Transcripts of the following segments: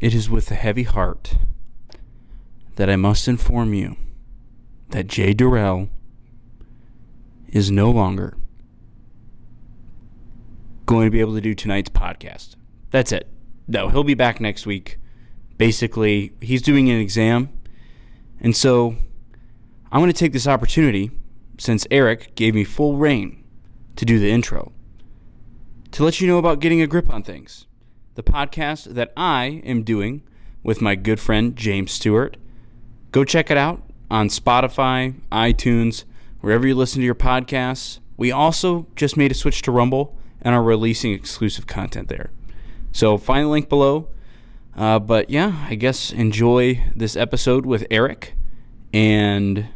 it is with a heavy heart that I must inform you that Jay Durrell is no longer going to be able to do tonight's podcast. That's it. No, he'll be back next week. Basically, he's doing an exam. And so I'm going to take this opportunity, since Eric gave me full reign to do the intro, to let you know about getting a grip on things. The podcast that I am doing with my good friend James Stewart. Go check it out on Spotify, iTunes, wherever you listen to your podcasts. We also just made a switch to Rumble and are releasing exclusive content there. So find the link below. Uh, but yeah, I guess enjoy this episode with Eric. And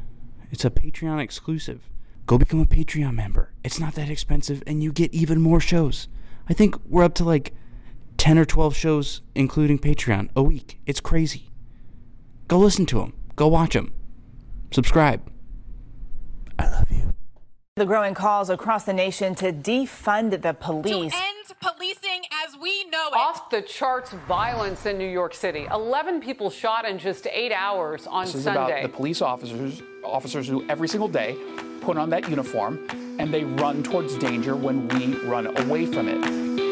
it's a Patreon exclusive. Go become a Patreon member. It's not that expensive, and you get even more shows. I think we're up to like 10 or 12 shows, including Patreon, a week. It's crazy. Go listen to them. Go watch them. Subscribe. I love you. The growing calls across the nation to defund the police. To end policing as we know it. Off the charts violence in New York City. 11 people shot in just eight hours on Sunday. this is Sunday. about the police officers, officers who every single day put on that uniform and they run towards danger when we run away from it.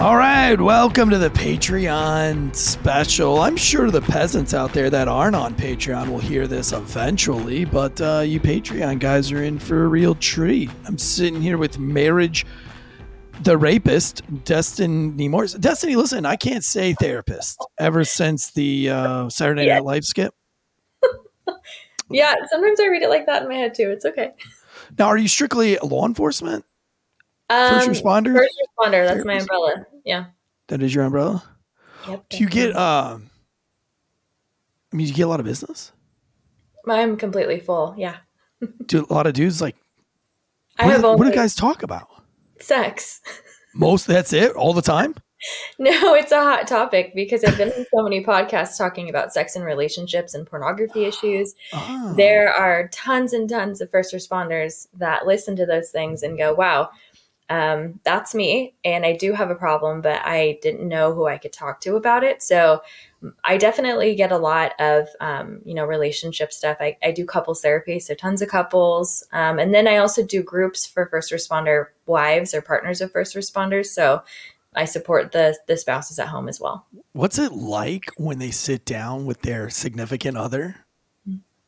All right, welcome to the Patreon special. I'm sure the peasants out there that aren't on Patreon will hear this eventually, but uh, you Patreon guys are in for a real treat. I'm sitting here with Marriage, the rapist, Destiny Morris. Destiny, listen, I can't say therapist ever since the uh, Saturday Night Live skip. Yeah, sometimes I read it like that in my head too. It's okay. Now, are you strictly law enforcement? Um, First responder? First responder. That's my umbrella. Yeah. That is your umbrella. Yep. Do you get? Uh, I mean, do you get a lot of business? I'm completely full. Yeah. Do a lot of dudes like? I What, have do- what do guys talk about? sex. Most that's it all the time. No, it's a hot topic because I've been in so many podcasts talking about sex and relationships and pornography issues. Oh. There are tons and tons of first responders that listen to those things and go, wow, um, that's me. And I do have a problem, but I didn't know who I could talk to about it. So I definitely get a lot of, um, you know, relationship stuff. I, I do couples therapy, so tons of couples. Um, and then I also do groups for first responder wives or partners of first responders. So I support the the spouses at home as well. What's it like when they sit down with their significant other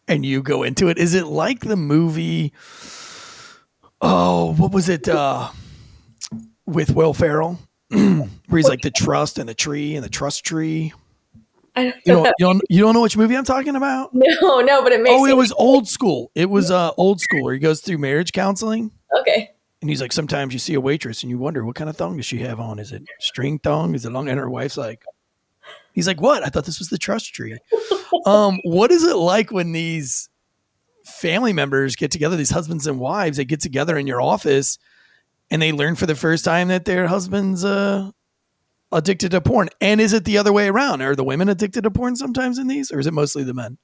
and you go into it? Is it like the movie? Oh, what was it? Uh, with Will Ferrell, where he's like the trust and the tree and the trust tree. I don't You know. know, you don't, you don't know which movie I'm talking about? no, no, but it makes Oh, it was old school. It was uh, old school where he goes through marriage counseling. okay. And he's like, sometimes you see a waitress and you wonder what kind of thong does she have on? Is it string thong? Is it long? And her wife's like, he's like, what? I thought this was the trust tree. um, what is it like when these family members get together, these husbands and wives, they get together in your office and they learn for the first time that their husband's uh, addicted to porn? And is it the other way around? Are the women addicted to porn sometimes in these, or is it mostly the men?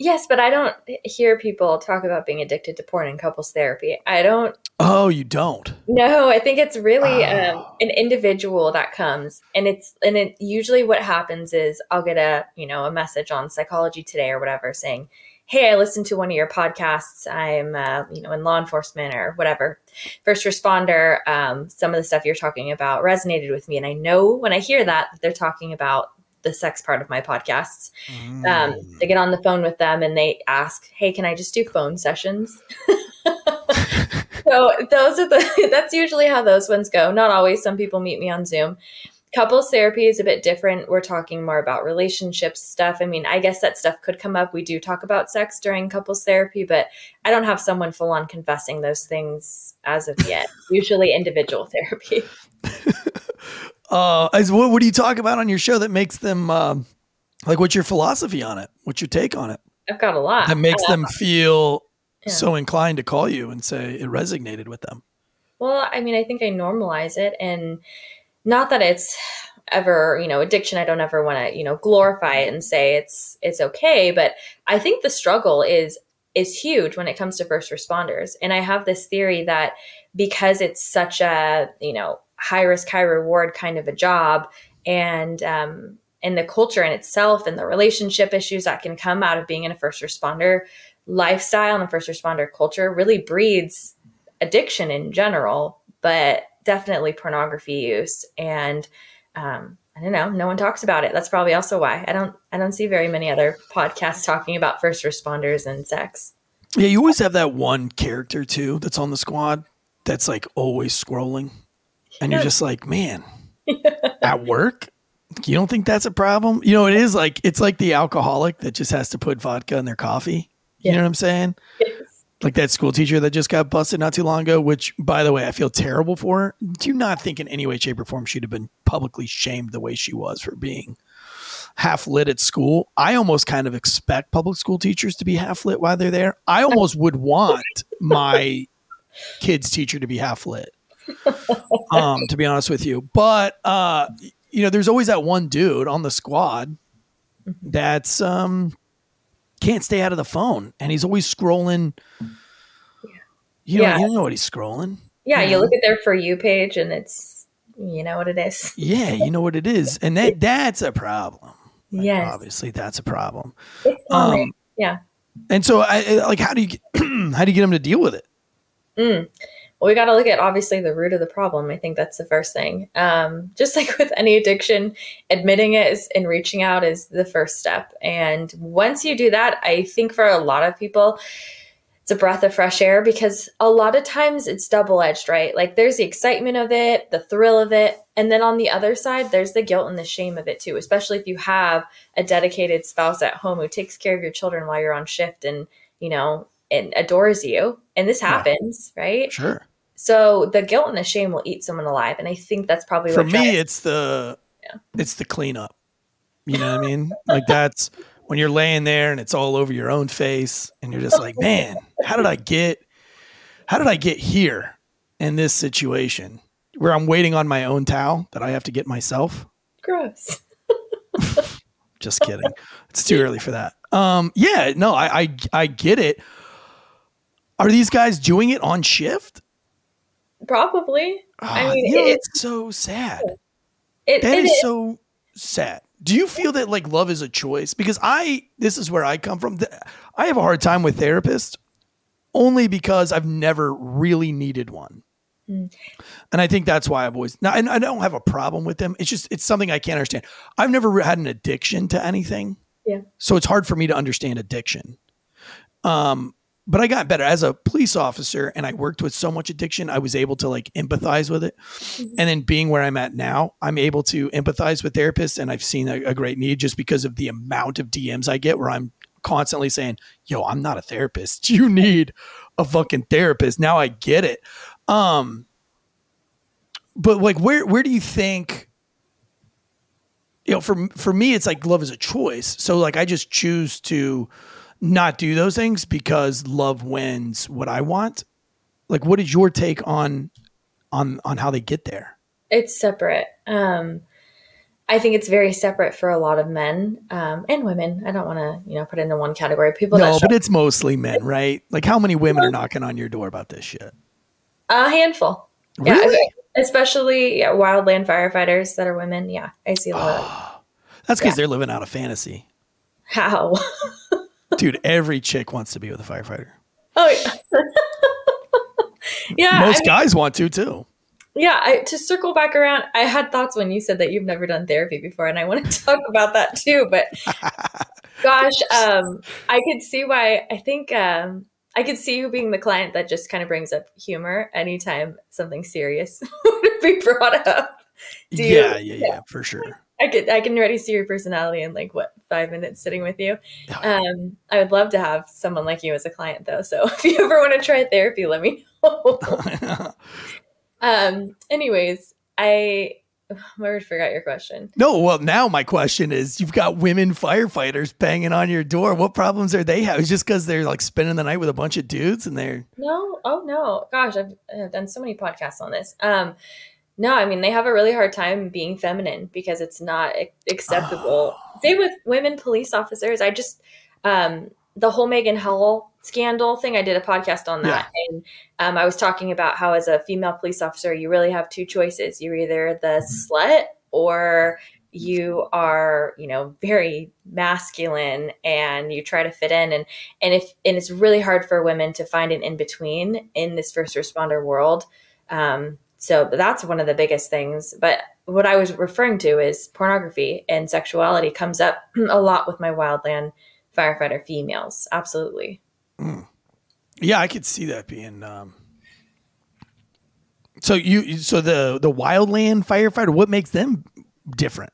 Yes, but I don't hear people talk about being addicted to porn in couples therapy. I don't Oh, you don't. No, I think it's really um, Oh. an individual that comes, and it's and it usually what happens is I'll get a you know a message on Psychology Today or whatever saying, "Hey, I listened to one of your podcasts. I'm uh, you know in law enforcement or whatever, first responder. Um, some of the stuff you're talking about resonated with me, and I know when I hear that that they're talking about." The sex part of my podcasts. Um, Mm. they get on the phone with them and they ask, "Hey, can I just do phone sessions?" so those are the. That's usually how those ones go. Not always. Some people meet me on Zoom. Couples therapy is a bit different. We're talking more about relationships stuff. I mean, I guess that stuff could come up. We do talk about sex during couples therapy, but I don't have someone full on confessing those things as of yet. Usually individual therapy. Uh, as what, what do you talk about on your show that makes them um, like? What's your philosophy on it? What's your take on it I've got a lot. that makes Uh, them feel Yeah. so inclined to call you and say it resonated with them? Well, I mean, I think I normalize it and not that it's ever, you know, addiction. I don't ever want to, you know, glorify it and say it's it's okay, but I think the struggle is is huge when it comes to first responders. And I have this theory that because it's such a, you know, high risk, high reward kind of a job and um, and the culture in itself and the relationship issues that can come out of being in a first responder lifestyle and a first responder culture really breeds addiction in general, but definitely pornography use and um, I don't know. No one talks about it. That's probably also why I don't. I don't see very many other podcasts talking about first responders and sex. Yeah, you always have that one character too that's on the squad that's like always scrolling, and you're just like, man, at work, you don't think that's a problem? You know, it is like it's like the alcoholic that just has to put vodka in their coffee. You know what I'm saying? Like that school teacher that just got busted not too long ago, which by the way, I feel terrible for her. Do not think in any way, shape, or form she'd have been publicly shamed the way she was for being half lit at school. I almost kind of expect public school teachers to be half lit while they're there. I almost would want my kids' teacher to be half lit. Um, to be honest with you. But uh, you know, there's always that one dude on the squad that's um can't stay out of the phone and he's always scrolling. You know, Yeah. you know what he's scrolling. Yeah, you look at their for you page and it's you know what it is. Yeah, you know what it is. And that that's a problem. Like, Yes. Obviously that's a problem. It's. Um, yeah. and so I like how do you get, how do you get him to deal with it? Mm. Well, we got to look at obviously the root of the problem. I think that's the first thing. Um, just like with any addiction, admitting it is, and reaching out is the first step. And once you do that, I think for a lot of people, it's a breath of fresh air because a lot of times it's double edged, right? Like there's the excitement of it, the thrill of it. And then on the other side, there's the guilt and the shame of it too, especially if you have a dedicated spouse at home who takes care of your children while you're on shift and, you know, and adores you. And this Yeah. happens, right? Sure. So the guilt and the shame will eat someone alive. And I think that's probably For what me, drives- it's the Yeah. it's the cleanup. You know what I mean? Like that's when you're laying there and it's all over your own face and you're just like, man, how did I get how did I get here in this situation where I'm waiting on my own towel that I have to get myself? gross. Just kidding. It's too early for that. Um, yeah, no, I, I I get it. Are these guys doing it on shift? Probably. I Ah, mean, you know, it- it's so sad. It, That it is is. so sad. Do you feel that like love is a choice? Because I, this is where I come from. I have a hard time with therapists only because I've never really needed one. Mm. And I think that's why I've always, now, and I don't have a problem with them. It's just, it's something I can't understand. I've never had an addiction to anything. Yeah. So it's hard for me to understand addiction. Um, but I got better as a police officer and I worked with so much addiction. I was able to like empathize with it. And then being where I'm at now, I'm able to empathize with therapists and I've seen a, a great need just because of the amount of DMs I get where I'm constantly saying, yo, I'm not a therapist. You need a fucking therapist. Now I get it. Um, but like, where, where do you think, you know, for, for me, it's like love is a choice. So like, I just choose to not do those things because love wins what I want. Like, what is your take on, on, on how they get there? it's separate. Um, I think it's very separate for a lot of men um, and women. I don't want to, you know, put it into one category. People No, that but it's mostly men, right? Like, how many women are knocking on your door about this shit? a handful. Really? Yeah, especially yeah, wildland firefighters that are women. Yeah, I see a lot. of That's because they're living out a fantasy. How? Dude, every chick wants to be with a firefighter. oh yeah. yeah, I Most mean- guys want to too. Yeah, I, to circle back around, I had thoughts when you said that you've never done therapy before, and I want to talk about that too. But gosh, um, I could see why. I think um, I could see you being the client that just kind of brings up humor anytime something serious would be brought up. Do you- yeah, yeah, yeah, for sure. I could I can already see your personality in like what five minutes sitting with you. Um, I would love to have someone like you as a client though. So if you ever want to try therapy, let me know. um, anyways, I I forgot your question. no, well, now my question is you've got women firefighters banging on your door. What problems are they having? It's just because they're like spending the night with a bunch of dudes and they're. No, oh no, gosh, I've, I've done so many podcasts on this. Um, no, I mean they have a really hard time being feminine because it's not ac- acceptable. Same with women police officers. I just um, the whole Maegan Hall scandal thing. I did a podcast on that, and um, I was talking about how as a female police officer, you really have two choices: you're either the slut or you are you know very masculine and you try to fit in and and if and it's really hard for women to find an in between in this first responder world um, so that's one of the biggest things but what i was referring to is pornography and sexuality comes up a lot with my wildland firefighter females absolutely Yeah, I could see that being. Um, so you, so the the wildland firefighter, what makes them different?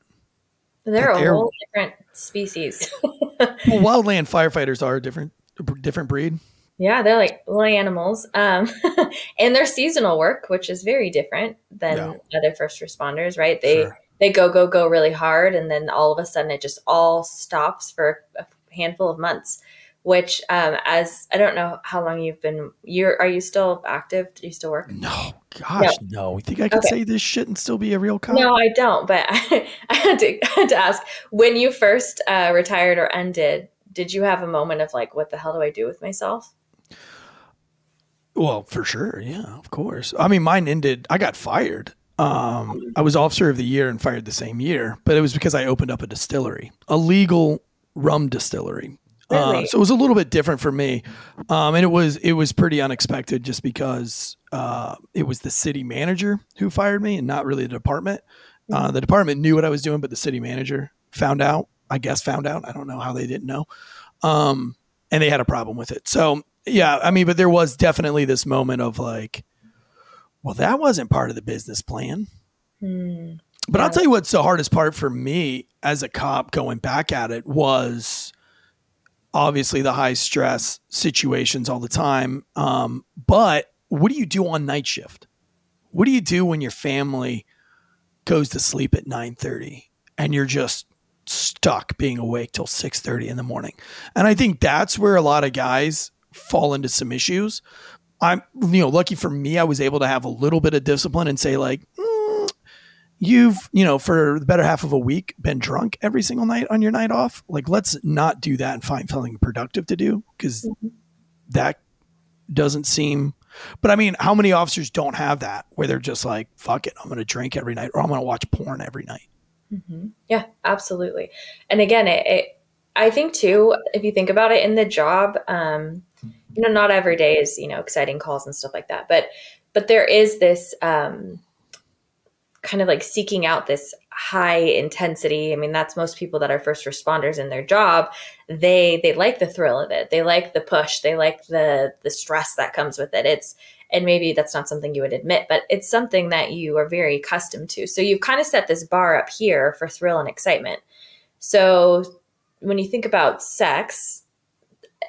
they're a They're- whole different species Well, wildland firefighters are a different, a different breed. Yeah, they're like little animals. Um, and they're seasonal work, which is very different than Yeah. other first responders, right? They Sure. they go go go really hard, and then all of a sudden it just all stops for a handful of months. Which, um, as I don't know how long you've been, you're are you still active? Do you still work? No, gosh, no. You think I could Okay. say this shit and still be a real cop? No, I don't. But I, I, had, to, I had to ask when you first uh, retired or ended. Did you have a moment of like, what the hell do I do with myself? Well, for sure. Yeah, of course. I mean, mine ended, I got fired. Um, I was officer of the year and fired the same year, but it was because I opened up a distillery, a legal rum distillery. Uh, so it was a little bit different for me. Um, and it was, it was pretty unexpected just because, uh, it was the city manager who fired me and not really the department. Uh, the department knew what I was doing, but the city manager found out, I guess found out. I don't know how they didn't know. Um, and they had a problem with it. So yeah, I mean, but there was definitely this moment of like, well, that wasn't part of the business plan. Hmm. But I'll tell you what's the hardest part for me as a cop going back at it was obviously the high stress situations all the time. Um, but what do you do on night shift? What do you do when your family goes to sleep at 9:30 and you're just stuck being awake till 6:30 in the morning? And I think that's where a lot of guys fall into some issues. I'm you know, lucky for me I was able to have a little bit of discipline and say like, "Mm, you've you know for the better half of a week been drunk every single night on your night off like let's not do that and find something productive to do because that doesn't seem but i mean how many officers don't have that where they're just like fuck it i'm gonna drink every night or i'm gonna watch porn every night Yeah, absolutely. And again, it, it I think too, if you think about it in the job, um, you know, not every day is, you know, exciting calls and stuff like that. But but there is this um kind of like seeking out this high intensity. I mean, that's most people that are first responders in their job. They they like the thrill of it. They like the push. They like the the stress that comes with it. It's and maybe that's not something you would admit, but it's something that you are very accustomed to. So you've kind of set this bar up here for thrill and excitement. So when you think about sex,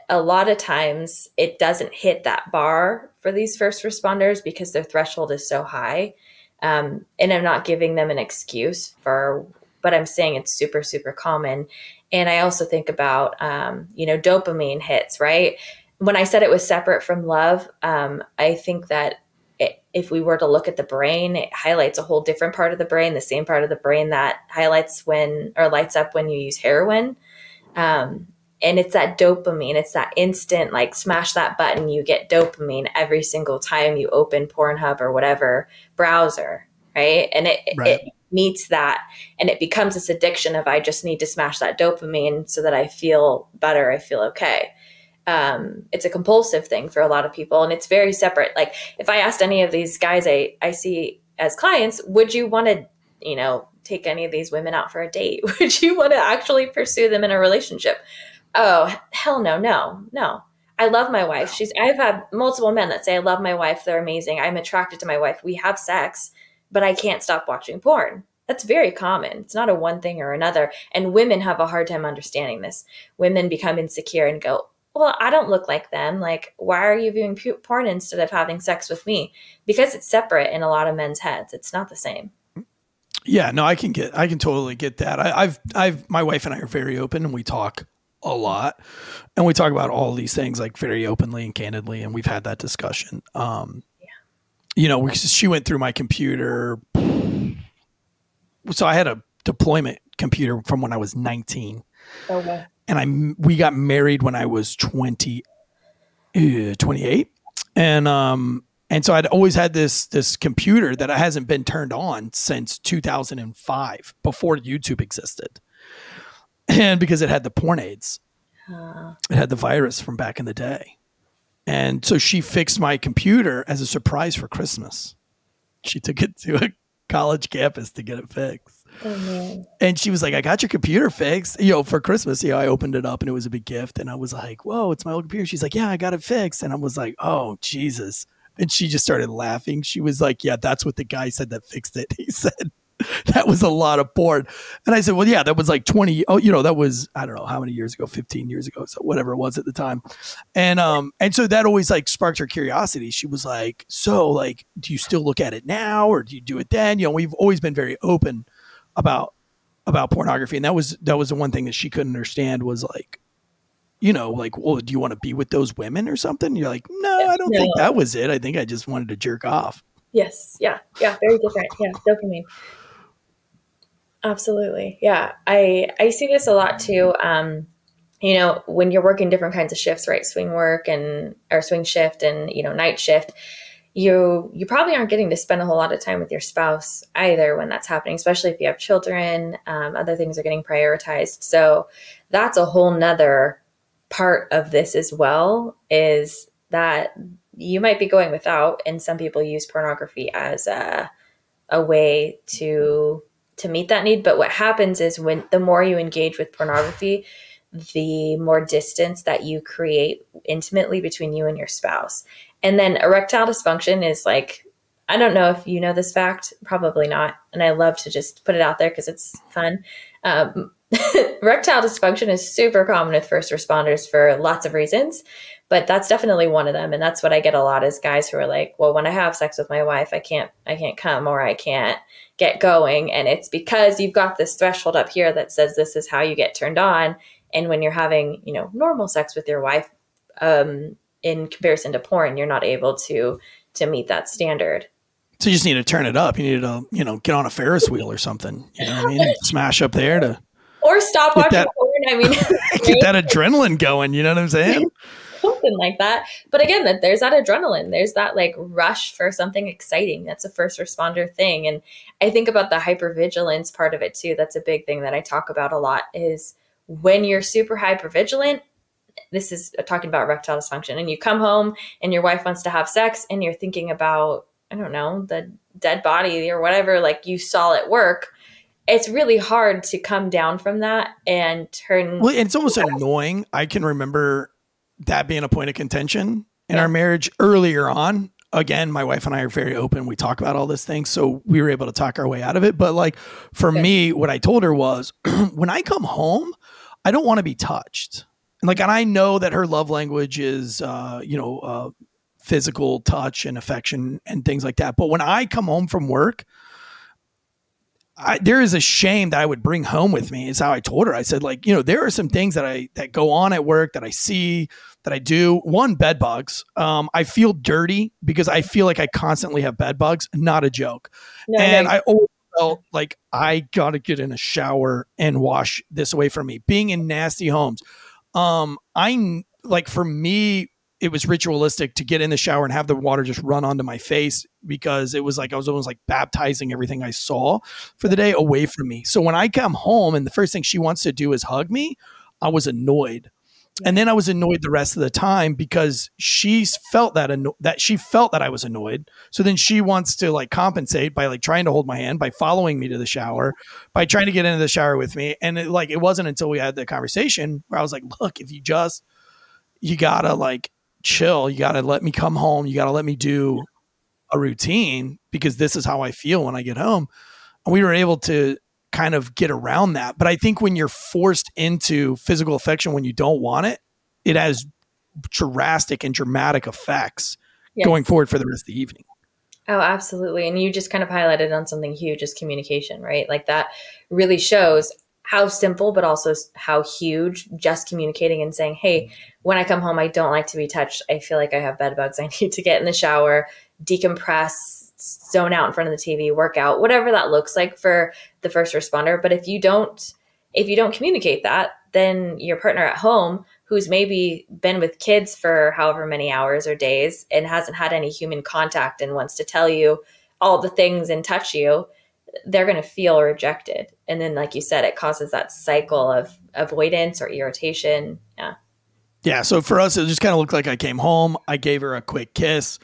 a lot of times it doesn't hit that bar for these first responders because their threshold is so high. Um, and I'm not giving them an excuse for, but I'm saying it's super, super common. And I also think about, um, you know, dopamine hits, right? When I said it was separate from love, um, I think that it, if we were to look at the brain, it highlights a whole different part of the brain, the same part of the brain that highlights when or lights up when you use heroin. Um, and it's that dopamine, it's that instant, like smash that button, you get dopamine every single time you open Pornhub or whatever browser, right? And it, Right. it meets that and it becomes this addiction of I just need to smash that dopamine so that I feel better, I feel okay um, it's a compulsive thing for a lot of people and it's very separate like if i asked any of these guys i, I see as clients would you want to you know take any of these women out for a date would you want to actually pursue them in a relationship oh hell no no no. I love my wife. She's i've had multiple men that say i love my wife. They're amazing. I'm attracted to my wife. We have sex but i can't stop watching porn. That's very common. It's not a one thing or another. And women have a hard time understanding this. Women become insecure and go well, I don't look like them. Like, why are you viewing porn instead of having sex with me? Because it's separate in a lot of men's heads. It's not the same. yeah no i can get i can totally get that. I, i've i've my wife and i are very open and we talk a lot. And we talk about all these things like very openly and candidly and we've had that discussion. Um you know we, she went through my computer. So i had a deployment computer from when i was 19 Okay. and I we got married when I was 20 uh, 28 and um And so I'd always had this this computer that hasn't been turned on since 2005, before YouTube existed. And because it had the porn aids, it had the virus from back in the day. And so she fixed my computer as a surprise for Christmas. She took it to a college campus to get it fixed. Oh, and she was like, I got your computer fixed, you know, for Christmas. You know, I opened it up and it was a big gift. And I was like, Whoa, it's my old computer. She's like, Yeah, I got it fixed. And I was like, Oh, Jesus. And she just started laughing. She was like, Yeah, that's what the guy said that fixed it. He said, That was a lot of porn. And I said, Well, yeah, that was like 20. Oh, you know, that was, I don't know how many years ago, 15 years ago. So whatever it was at the time. And um, and so that always like sparked her curiosity. She was like, So, like, do you still look at it now or do you do it then? You know, we've always been very open about about pornography and that was that was the one thing that she couldn't understand was like you know like well do you want to be with those women or something you're like no i don't think that was it i think i just wanted to jerk off Yes. Yeah. Yeah. Very different. Yeah. Dopamine. Absolutely. Yeah. I I see this a lot too. Um, you know, when you're working different kinds of shifts, right? Swing work and or swing shift and you know night shift. You you probably aren't getting to spend a whole lot of time with your spouse either when that's happening, especially if you have children. Um, other things are getting prioritized. So that's a whole nother part of this as well. Is that you might be going without, and some people use pornography as a a way to to meet that need. But what happens is when the more you engage with pornography, the more distance that you create intimately between you and your spouse. And then erectile dysfunction is like I don't know if you know this fact, probably not. And I love to just put it out there because it's fun. Um, erectile dysfunction is super common with first responders for lots of reasons, but that's definitely one of them. And that's what I get a lot is guys who are like, well, when I have sex with my wife, I can't, I can't come or I can't get going. And it's because you've got this threshold up here that says this is how you get turned on. And when you're having, you know, normal sex with your wife, um, in comparison to porn, you're not able to to meet that standard. so you just need to turn it up you need to you know get on a ferris wheel or something you know what i mean smash up there to Or stop Get watching that- porn. I mean, get that adrenaline going you know what i'm saying something like that. But again, that there's that adrenaline. There's that like rush for something exciting. That's a first responder thing. And I think about the hypervigilance part of it too. That's a big thing that I talk about a lot is when you're super hypervigilant, this is talking about erectile dysfunction, and you come home and your wife wants to have sex and you're thinking about, I don't know, the dead body or whatever, like you saw at work. It's really hard to come down from that and turn Well, it's almost annoying. I can remember that being a point of contention in our marriage earlier on. Again, my wife and I are very open. We talk about all this thing. So we were able to talk our way out of it. But like for me, what I told her was when I come home, I don't want to be touched. And like, and I know that her love language is, uh, you know, uh, physical touch and affection and things like that. But when I come home from work, I, there is a shame that I would bring home with me. Is how I told her. I said, like, you know, there are some things that I that go on at work that I see that I do. One, bed bugs. Um, I feel dirty because I feel like I constantly have bed bugs. Not a joke. No, and no. I always felt like I gotta get in a shower and wash this away from me. Being in nasty homes, um, I like for me, it was ritualistic to get in the shower and have the water just run onto my face because it was like I was almost like baptizing everything I saw for the day away from me. So when I come home and the first thing she wants to do is hug me, I was annoyed. And then I was annoyed the rest of the time because she felt that anno- that she felt that I was annoyed. So then she wants to like compensate by like trying to hold my hand, by following me to the shower, by trying to get into the shower with me. And it, like it wasn't until we had the conversation where I was like, "Look, if you just you gotta like chill, you gotta let me come home, you gotta let me do a routine because this is how I feel when I get home." And we were able to kind of get around that. But I think when you're forced into physical affection when you don't want it, it has drastic and dramatic effects Yes. going forward for the rest of the evening. Oh, absolutely. And you just kind of highlighted on something huge is communication, right? Like that really shows how simple, but also how huge just communicating and saying, Hey, when I come home, I don't like to be touched. I feel like I have bed bugs. I need to get in the shower, decompress, zone out in front of the TV, work out, whatever that looks like for the first responder. But if you don't, if you don't communicate that, then your partner at home who's maybe been with kids for however many hours or days and hasn't had any human contact and wants to tell you all the things and touch you, they're going to feel rejected. And then, like you said, it causes that cycle of avoidance or irritation. Yeah. Yeah. So for us, it just kind of looked like I came home. I gave her a quick kiss,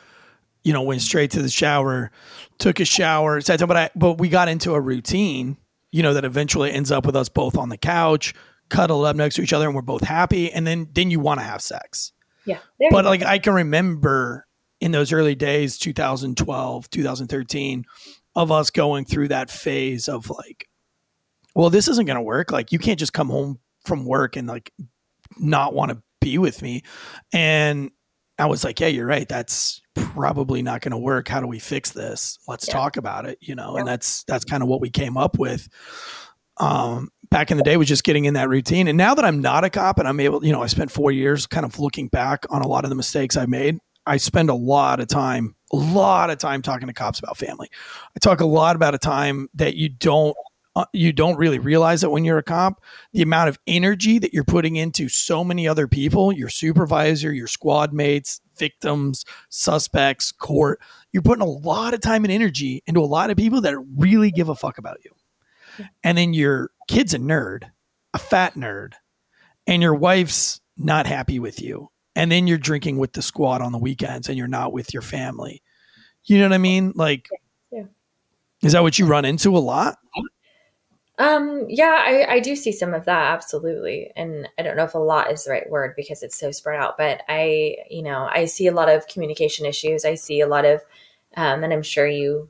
you know, went straight to the shower, took a shower, said, but I, but we got into a routine, you know, that eventually ends up with us both on the couch, cuddled up next to each other, and we're both happy. And then, then you want to have sex. Yeah. But like I can remember in those early days, 2012, 2013, of us going through that phase of like, well, this isn't going to work. Like, you can't just come home from work and like not want to be with me. And I was like, yeah, you're right. That's probably not going to work. How do we fix this? Let's yeah. talk about it, you know? Yeah. And that's, that's kind of what we came up with. Um, back in the day was just getting in that routine. And now that I'm not a cop and I'm able, you know, I spent four years kind of looking back on a lot of the mistakes I made. I spend a lot of time, a lot of time talking to cops about family. I talk a lot about a time that you don't uh, you don't really realize it when you're a cop. The amount of energy that you're putting into so many other people your supervisor your squad mates victims suspects court you're putting a lot of time and energy into a lot of people that really give a fuck about you. And then your kid's a nerd a fat nerd and your wife's not happy with you and then you're drinking with the squad on the weekends and you're not with your family you know what i mean like yeah. is that what you run into a lot um, yeah, I, I do see some of that absolutely. And I don't know if a lot is the right word because it's so spread out, but I, you know, I see a lot of communication issues. I see a lot of, um, and I'm sure you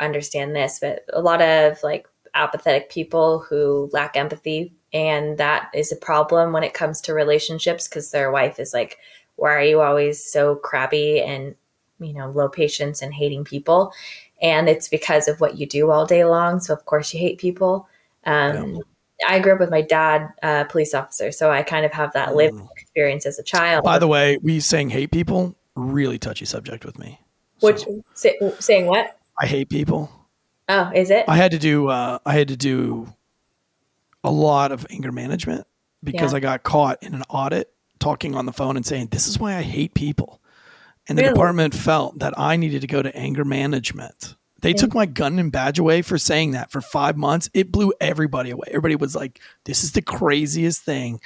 understand this, but a lot of like apathetic people who lack empathy. And that is a problem when it comes to relationships because their wife is like, why are you always so crabby and, you know, low patience and hating people? And it's because of what you do all day long. So, of course, you hate people. Um, yeah. I grew up with my dad, uh, police officer, so I kind of have that lived mm. experience as a child. By the way, we saying hate people, really touchy subject with me. Which say, saying what? I hate people. Oh, is it? I had to do. Uh, I had to do a lot of anger management because yeah. I got caught in an audit talking on the phone and saying, "This is why I hate people," and the department felt that I needed to go to anger management they took my gun and badge away for saying that for five months. It blew everybody away. Everybody was like, this is the craziest thing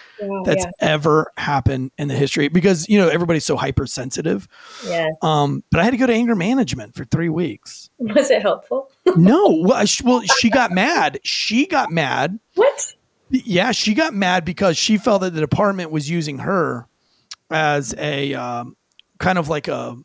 that's yeah. ever happened in the history because, you know, everybody's so hypersensitive. Yeah. Um, but I had to go to anger management for three weeks. Was it helpful? no. Well, well, she got mad. She got mad. What? Yeah. She got mad because she felt that the department was using her as a um, kind of like a,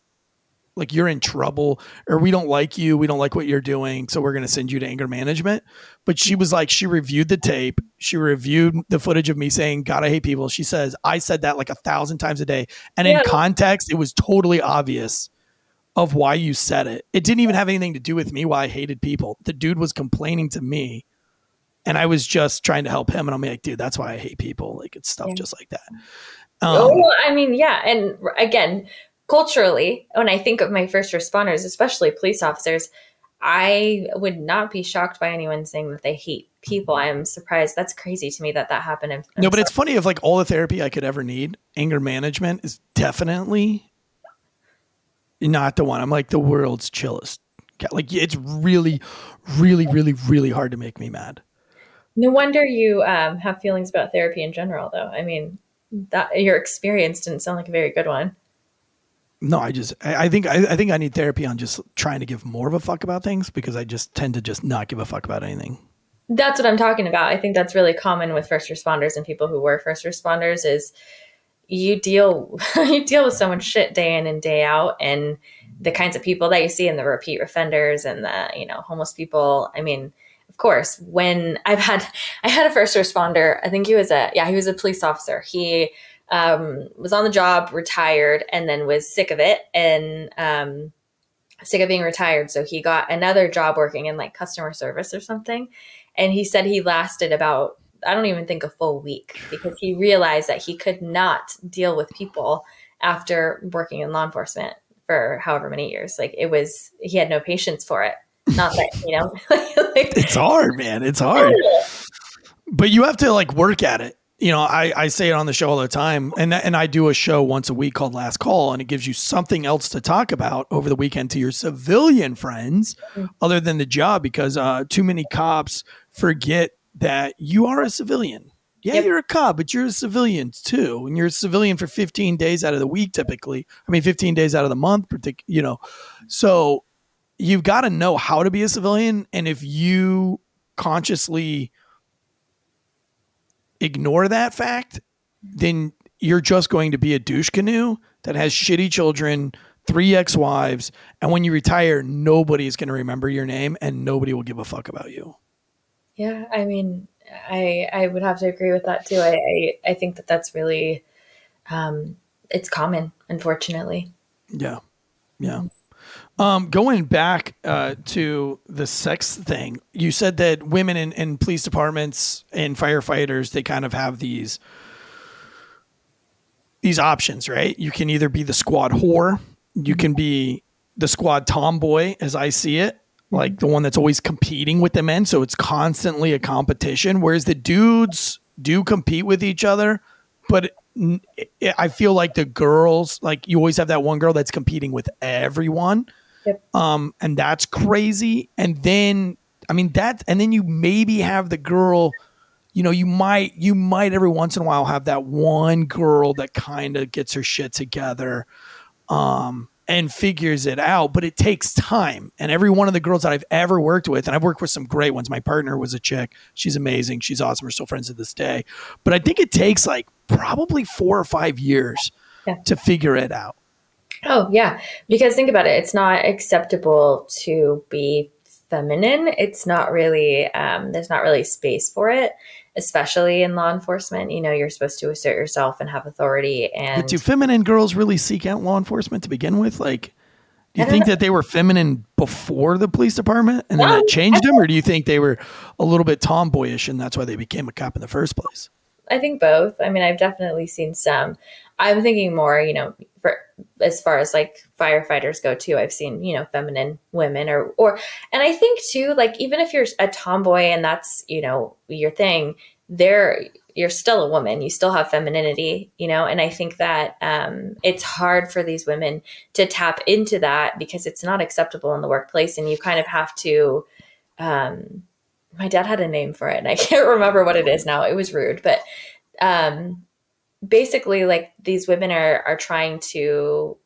like you're in trouble or we don't like you we don't like what you're doing so we're going to send you to anger management. But she was like she reviewed the tape she reviewed the footage of me saying god i hate people. She says i said that like a thousand times a day. And yeah. in context it was totally obvious of why you said it. It didn't even have anything to do with me why i hated people. The dude was complaining to me and i was just trying to help him and i'm like dude that's why i hate people. Like it's stuff yeah. just like that. Um, oh, I mean, yeah. And again, culturally, when I think of my first responders, especially police officers, I would not be shocked by anyone saying that they hate people. I'm surprised. That's crazy to me that that happened. I'm, no, but sorry. it's funny of like all the therapy I could ever need. Anger management is definitely not the one. I'm like the world's chillest. Like it's really, really, really, really hard to make me mad. No wonder you um, have feelings about therapy in general, though. I mean, that your experience didn't sound like a very good one. No, I just I, I think I, I, think I need therapy on just trying to give more of a fuck about things because I just tend to just not give a fuck about anything. That's what I'm talking about. I think that's really common with first responders and people who were first responders is you deal you deal with so much shit day in and day out and the kinds of people that you see and the repeat offenders and the, you know, homeless people. I mean, of course, when I've had I had a first responder, I think he was a yeah, he was a police officer. He um, was on the job, retired, and then was sick of it and um, sick of being retired. So he got another job working in like customer service or something. And he said he lasted about, I don't even think a full week because he realized that he could not deal with people after working in law enforcement for however many years. Like it was, he had no patience for it. Not that, you know, like, it's hard, man. It's hard. But you have to like work at it you know, I, I say it on the show all the time, and and I do a show once a week called Last Call, and it gives you something else to talk about over the weekend to your civilian friends, other than the job, because uh, too many cops forget that you are a civilian. Yeah, Yep. you're a cop, but you're a civilian too, and you're a civilian for 15 days out of the week, typically. I mean, 15 days out of the month, partic- you know. So you've got to know how to be a civilian, and if you consciously ignore that fact, then you're just going to be a douche canoe that has shitty children, three ex-wives, and when you retire, nobody is going to remember your name and nobody will give a fuck about you. Yeah, I mean, I I would have to agree with that too. I I, I think that that's really, um, it's common, unfortunately. Yeah. Yeah. Um, going back uh, to the sex thing, you said that women in, in police departments and firefighters, they kind of have these these options, right? You can either be the squad whore, you can be the squad tomboy, as I see it, like the one that's always competing with the men. So it's constantly a competition. Whereas the dudes do compete with each other, but I feel like the girls, like you always have that one girl that's competing with everyone. Yep. Um, and that's crazy. And then, I mean, that, and then you maybe have the girl, you know, you might, you might every once in a while have that one girl that kind of gets her shit together. Um, and figures it out, but it takes time. And every one of the girls that I've ever worked with, and I've worked with some great ones. My partner was a chick. She's amazing. She's awesome. We're still friends to this day. But I think it takes like probably four or five years Yeah. to figure it out. Oh, yeah. Because think about it, it's not acceptable to be feminine. It's not really, um, there's not really space for it, especially in law enforcement. You know, you're supposed to assert yourself and have authority. And But do feminine girls really seek out law enforcement to begin with? Like, do you think know. that they were feminine before the police department and then No, that changed them? Or do you think they were a little bit tomboyish and that's why they became a cop in the first place? I think both. I mean, I've definitely seen some. I'm thinking more, you know, for as far as like firefighters go too. I've seen, you know, feminine women or or and I think too, like even if you're a tomboy and that's, you know, your thing, there you're still a woman. You still have femininity, you know, and I think that um it's hard for these women to tap into that because it's not acceptable in the workplace and you kind of have to um my dad had a name for it and I can't remember what it is now. It was rude, but um basically like these women are are trying to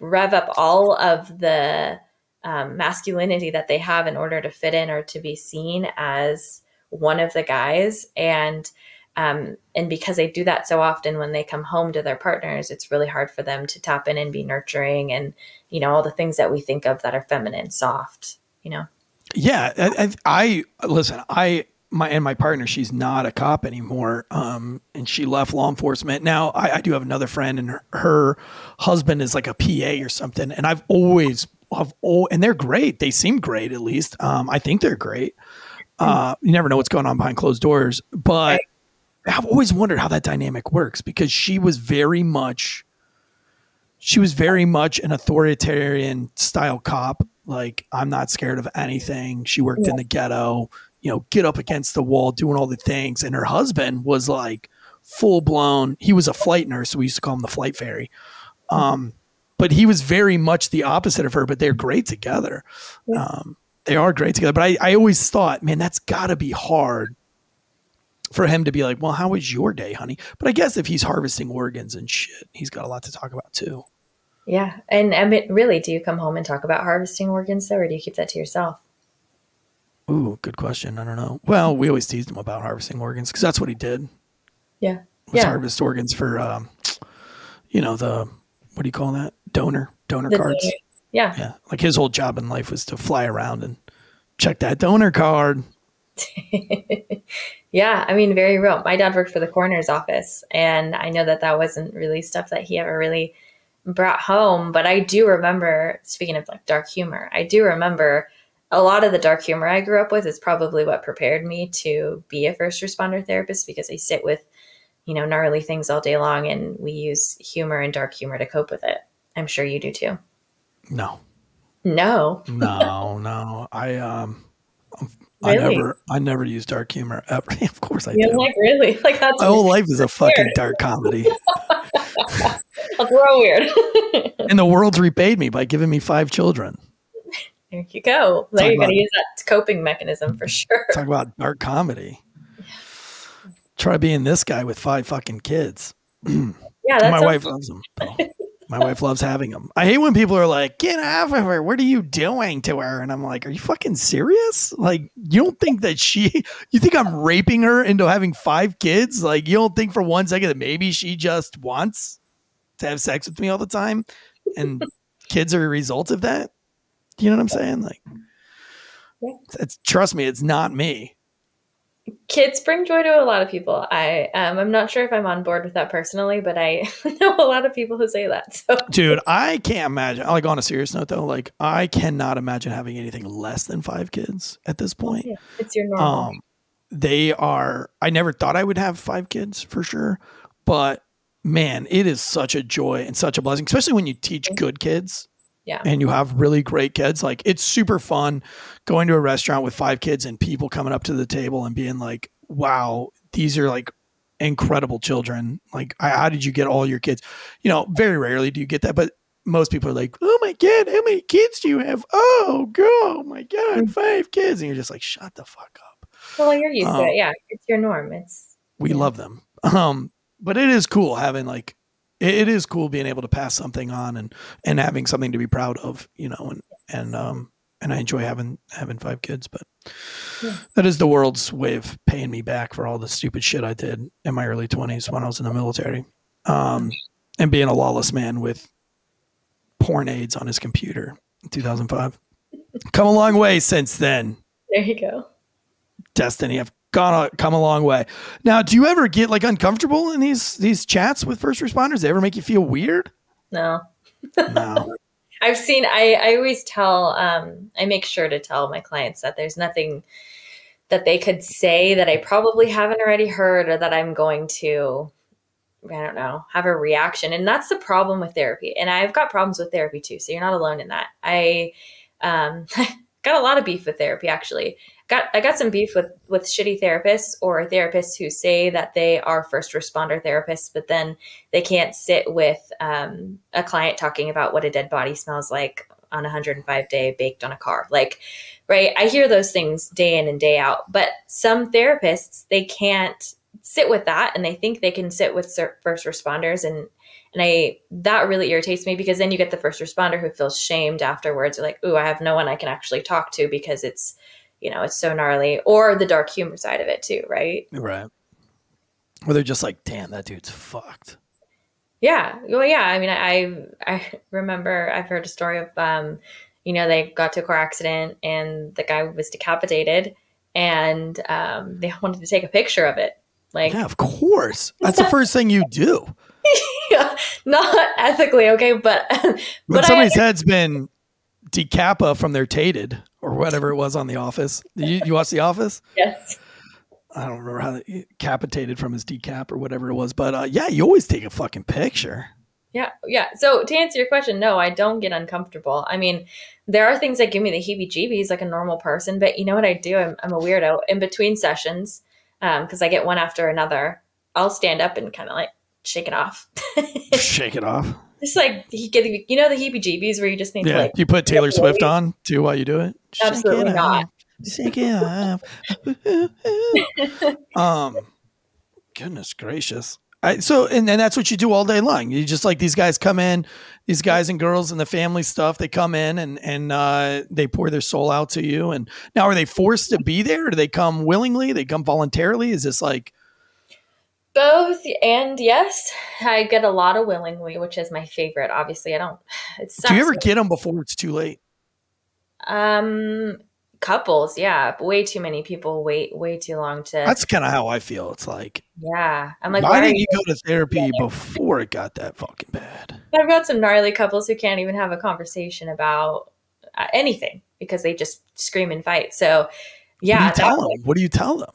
rev up all of the um, masculinity that they have in order to fit in or to be seen as one of the guys and um, and because they do that so often when they come home to their partners it's really hard for them to tap in and be nurturing and you know all the things that we think of that are feminine soft you know Yeah, I, I, I listen. I my and my partner, she's not a cop anymore, um, and she left law enforcement. Now I, I do have another friend, and her, her husband is like a PA or something. And I've always, I've oh, and they're great. They seem great, at least. Um, I think they're great. Uh, you never know what's going on behind closed doors, but I've always wondered how that dynamic works because she was very much she was very much an authoritarian style cop. Like, I'm not scared of anything. She worked in the ghetto, you know, get up against the wall, doing all the things. And her husband was like full blown, he was a flight nurse. So we used to call him the flight fairy. Um, but he was very much the opposite of her, but they're great together. Um, they are great together. But I, I always thought, man, that's got to be hard for him to be like, well, how was your day, honey? But I guess if he's harvesting organs and shit, he's got a lot to talk about too. yeah and i mean really do you come home and talk about harvesting organs though or do you keep that to yourself Ooh, good question. I don't know. Well, we always teased him about harvesting organs because that's what he did. yeah Was yeah harvest organs for, um, you know, the what do you call that? Donor, donor The cards. donor- yeah Yeah, like his whole job in life was to fly around and check that donor card. Yeah, I mean, very real. My dad worked for the coroner's office, and I know that that wasn't really stuff that he ever really brought home. But I do remember, speaking of like dark humor, I do remember a lot of the dark humor I grew up with is probably what prepared me to be a first responder therapist because I sit with, you know, gnarly things all day long, and we use humor and dark humor to cope with it. I'm sure you do too. No, No, no, no. I um, I Really? never, I never use dark humor ever. of course I Yeah, do. like really, like that's My whole life is a weird. fucking dark comedy, That's real weird. and the world's repaid me by giving me five children. There you go. There Talk you're gonna use that coping mechanism for sure. Talk about dark comedy. Try being this guy with five fucking kids. Yeah, My wife loves them. Oh, my wife loves having them. I hate when people are like, "Get off of her! What are you doing to her?" And I'm like, "Are you fucking serious? Like, you don't think that she? You think I'm raping her into having five kids? Like, you don't think for one second that maybe she just wants to have sex with me all the time, and kids are a result of that? You know what I'm saying? Like, Yeah. it's trust me, it's not me. kids bring joy to a lot of people. I um, I'm not sure if I'm on board with that personally, but I know a lot of people who say that. So Dude, I can't imagine. Like on a serious note, though, like I cannot imagine having anything less than five kids at this point. yeah, it's your normal. Um, they are. I never thought I would have five kids for sure, but man, it is such a joy and such a blessing, especially when you teach good kids yeah. and you have really great kids. Like it's super fun going to a restaurant with five kids and people coming up to the table and being like, "Wow, these are like incredible children. Like, how did you get all your kids?" You know, very rarely do you get that, but most people are like, "Oh my god, how many kids do you have? Oh, girl, oh my god, five kids!" And you're just like, "Shut the fuck up." Well, you're used to um, it. Yeah, it's your norm. It's we Yeah. love them. Um, but it is cool having like it, is cool being able to pass something on and and having something to be proud of, you know, and and um and I enjoy having having five kids, but Yeah. that is the world's way of paying me back for all the stupid shit I did in my early twenties when I was in the military. Um and being a lawless man with porn aids on his computer in 2005. Come a long way since then. there you go. Destiny. I've gone a, come a long way. Now, do you ever get like uncomfortable in these these chats with first responders? They ever make you feel weird? No, No. I've seen. I I always tell. Um, I make sure to tell my clients that there's nothing that they could say that I probably haven't already heard or that I'm going to. I don't know, have a reaction. And that's the problem with therapy. And I've got problems with therapy too. So you're not alone in that. I um, got a lot of beef with therapy actually. Got I got some beef with with shitty therapists or therapists who say that they are first responder therapists, but then they can't sit with um, a client talking about what a dead body smells like on a 105 day baked on a car. Like, right? I hear those things day in and day out. But some therapists they can't sit with that and they think they can sit with first responders and and I that really irritates me because then you get the first responder who feels shamed afterwards. They're like, "Ooh, I have no one I can actually talk to because it's, you know, it's so gnarly." Or the dark humor side of it too, right? Right. Or they're just like, damn, that dude's fucked. Yeah. Well, yeah. I mean, I I remember I've heard a story of, um, you know, they got to a car accident and the guy was decapitated, and um, they wanted to take a picture of it. Like, Yeah, of course. That's the first thing you do. yeah, not ethically, okay, but When but somebody's I, head's been decapa from their tated or whatever it was on The Office. You, you watch The Office? yes, I don't remember how they capitated from his decap or whatever it was, but uh, yeah, you always take a fucking picture. yeah, yeah. So to answer your question, no, I don't get uncomfortable. I mean, there are things that give me the heebie-jeebies like a normal person, but you know what I do? I'm, I'm a weirdo. In between sessions, because I get one after another, I'll stand up and kind of like shake it off. Shake it off. Just like he you know, the heebie-jeebies where you just need to Yeah. like you put Taylor Swift on too while you do it? Absolutely it not. Shake it off. um, goodness gracious. I, so and, and that's what you do all day long. You just like these guys come in, these guys and girls and the family stuff. They come in and and uh, they pour their soul out to you. And now, are they forced to be there? Or do they come willingly? They come voluntarily? Is this like both and yes, I get a lot of willingly, which is my favorite. Obviously, I don't. Do you ever get them before it's too late? um couples? Yeah, way too many people wait way too long to. That's kind of how I feel. It's like, yeah, I'm like, why why didn't you? go to therapy before it got that fucking bad? I've got some gnarly couples who can't even have a conversation about uh, anything because they just scream and fight. So, yeah, what do you tell them? What do you tell them?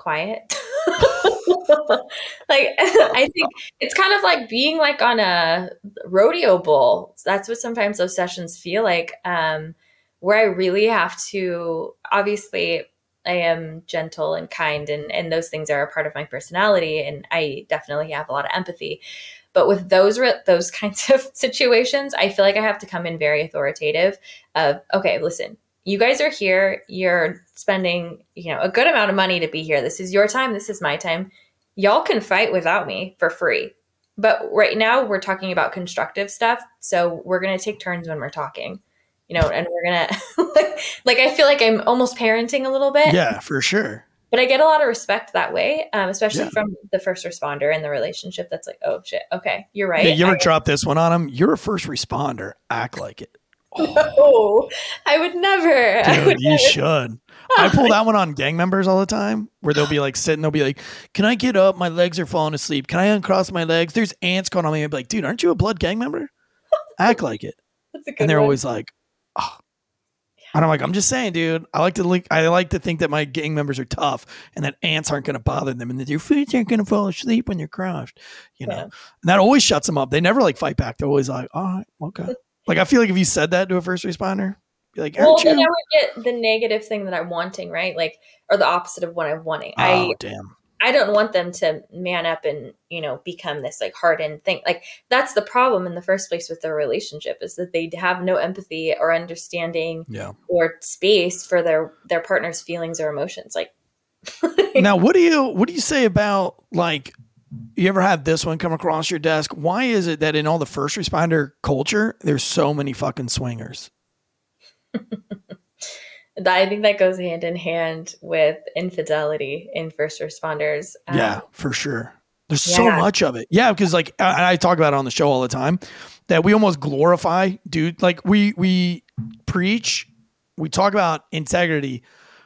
quiet. like I think it's kind of like being like on a rodeo bull. That's what sometimes those sessions feel like. Um, where I really have to obviously I am gentle and kind and and those things are a part of my personality and I definitely have a lot of empathy. But with those those kinds of situations, I feel like I have to come in very authoritative of okay, listen, you guys are here, you're spending, you know, a good amount of money to be here. This is your time, this is my time. Y'all can fight without me for free. But right now we're talking about constructive stuff, so we're going to take turns when we're talking you know, and we're gonna like, like I feel like I'm almost parenting a little bit. Yeah, for sure. But I get a lot of respect that way, um, especially yeah. from the first responder in the relationship. That's like, oh shit, okay, you're right. Yeah, you ever I, drop this one on them? You're a first responder. Act like it. Oh, no, I would never. Dude, would you never. should. I pull that one on gang members all the time where they'll be like sitting, they'll be like, Can I get up? My legs are falling asleep. Can I uncross my legs? There's ants going on me. I'd be like, Dude, aren't you a blood gang member? Act like it. and they're one. always like, oh. And I'm like, I'm just saying, dude. I like to link. I like to think that my gang members are tough, and that ants aren't going to bother them, and that your feet aren't going to fall asleep when you're crushed. You know, yeah. and that always shuts them up. They never like fight back. They're always like, all right, okay. Like I feel like if you said that to a first responder, be like, well, then I would get the negative thing that I'm wanting, right? Like, or the opposite of what I'm wanting. Oh, I damn. I don't want them to man up and, you know, become this like hardened thing. Like that's the problem in the first place with their relationship is that they have no empathy or understanding yeah. or space for their their partner's feelings or emotions. Like Now, what do you what do you say about like you ever had this one come across your desk? Why is it that in all the first responder culture there's so many fucking swingers? I think that goes hand in hand with infidelity in first responders. Um, yeah, for sure. There's yeah. so much of it. Yeah, because like I, I talk about it on the show all the time that we almost glorify, dude. Like we we preach, we talk about integrity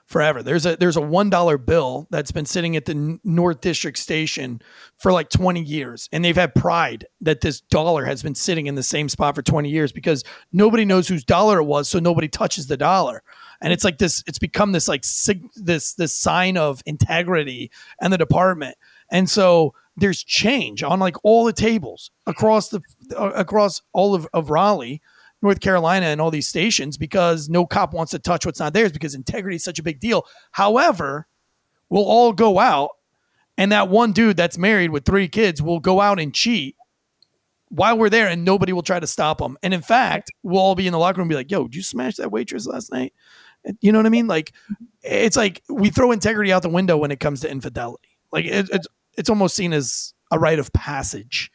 forever. There's a there's a one dollar bill that's been sitting at the North District station for like 20 years, and they've had pride that this dollar has been sitting in the same spot for 20 years because nobody knows whose dollar it was, so nobody touches the dollar and it's like this it's become this like sig- this this sign of integrity and the department and so there's change on like all the tables across the uh, across all of, of raleigh north carolina and all these stations because no cop wants to touch what's not theirs because integrity is such a big deal however we'll all go out and that one dude that's married with three kids will go out and cheat while we're there and nobody will try to stop them. And in fact, we'll all be in the locker room and be like, yo, did you smash that waitress last night? You know what I mean? Like it's like we throw integrity out the window when it comes to infidelity. Like it, it's it's almost seen as a rite of passage,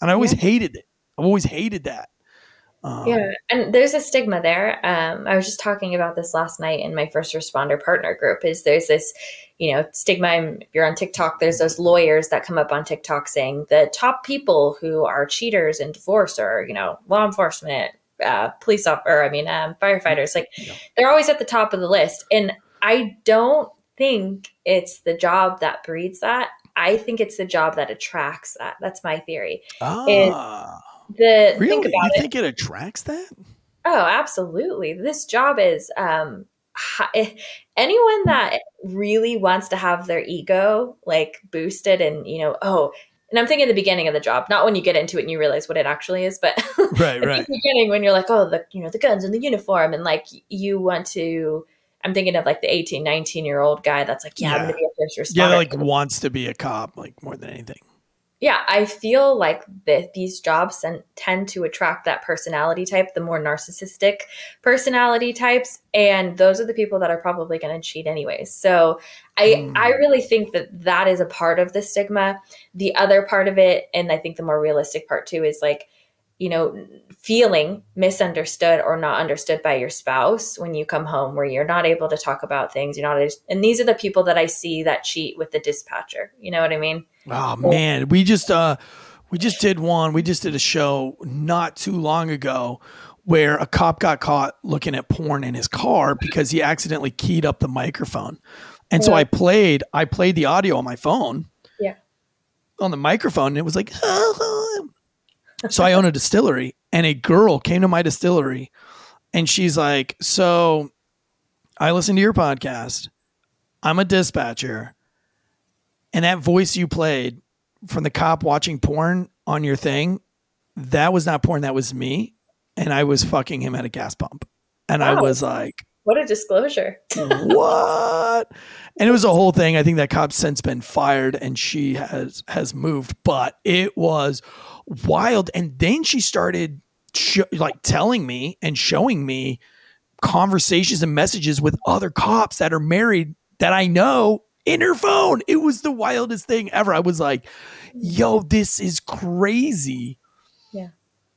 and I always yeah. hated it. I've always hated that. Um, yeah, and there's a stigma there. Um, I was just talking about this last night in my first responder partner group. Is there's this, you know, stigma. If you're on TikTok, there's those lawyers that come up on TikTok saying the top people who are cheaters in divorce are, you know, law enforcement, uh, police or I mean um, firefighters. Like yeah. they're always at the top of the list, and I don't think it's the job that breeds that. I think it's the job that attracts that. That's my theory. Ah, the really? Think you it, think it attracts that? Oh, absolutely. This job is um, eh, anyone that really wants to have their ego like boosted and you know oh and I'm thinking the beginning of the job, not when you get into it and you realize what it actually is, but right, right. the beginning when you're like, oh, the you know the guns and the uniform, and like you want to. I'm thinking of like the 18, 19 year old guy that's like, yeah, yeah. I'm gonna be a first responder. Yeah, like wants to be a cop, like more than anything yeah, I feel like that these jobs tend to attract that personality type, the more narcissistic personality types, and those are the people that are probably going to cheat anyways. So I mm. I really think that that is a part of the stigma. The other part of it, and I think the more realistic part too, is like you know, feeling misunderstood or not understood by your spouse when you come home, where you're not able to talk about things. You're not, and these are the people that I see that cheat with the dispatcher. You know what I mean? Oh man, we just uh, we just did one. We just did a show not too long ago where a cop got caught looking at porn in his car because he accidentally keyed up the microphone. And yeah. so I played I played the audio on my phone. Yeah. On the microphone and it was like so I own a distillery, and a girl came to my distillery, and she's like, "So, I listen to your podcast. I'm a dispatcher, and that voice you played from the cop watching porn on your thing, that was not porn. That was me, and I was fucking him at a gas pump." And I was like, What a disclosure. what? And it was a whole thing. I think that cop's since been fired and she has has moved, but it was wild. And then she started sh- like telling me and showing me conversations and messages with other cops that are married that I know in her phone. It was the wildest thing ever. I was like, yo, this is crazy Yeah.